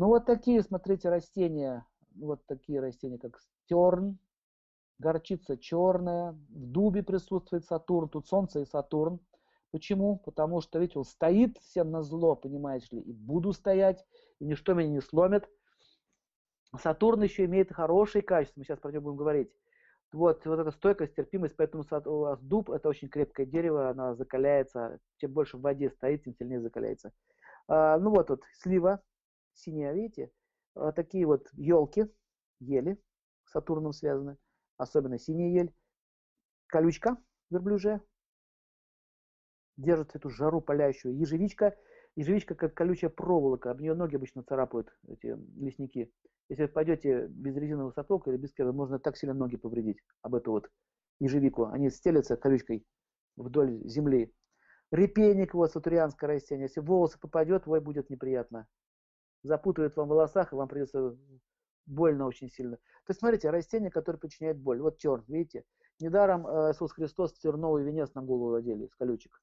Ну вот такие, смотрите, растения, вот такие растения, как терн, горчица черная, в дубе присутствует Сатурн, тут Солнце и Сатурн. Почему? Потому что, видите, он стоит всем на зло, понимаете ли, и буду стоять, и ничто меня не сломит. Сатурн еще имеет хорошие качества, мы сейчас про него будем говорить. Вот, вот эта стойкость, терпимость, поэтому у вас дуб это очень крепкое дерево, она закаляется, чем больше в воде стоит, тем сильнее закаляется. А, ну вот, вот слива синяя, видите, а, такие вот елки, ели с Сатурном связаны, особенно синяя ель, колючка верблюжья, держит эту жару палящую, ежевичка, ежевичка как колючая проволока, об нее ноги обычно царапают, эти лесники. Если вы пойдете без резинового сапог или без кеда, можно так сильно ноги повредить об эту вот ежевику. Они стелятся колючкой вдоль земли. Репейник, вот сатурианское растение. Если волосы попадет, ой, будет неприятно. Запутывает вам в волосах, и вам придется больно очень сильно. То есть, смотрите, растение, которое причиняет боль. Вот терн, видите? Недаром э, Иисус Христос терновый венец на голову одели из колючек.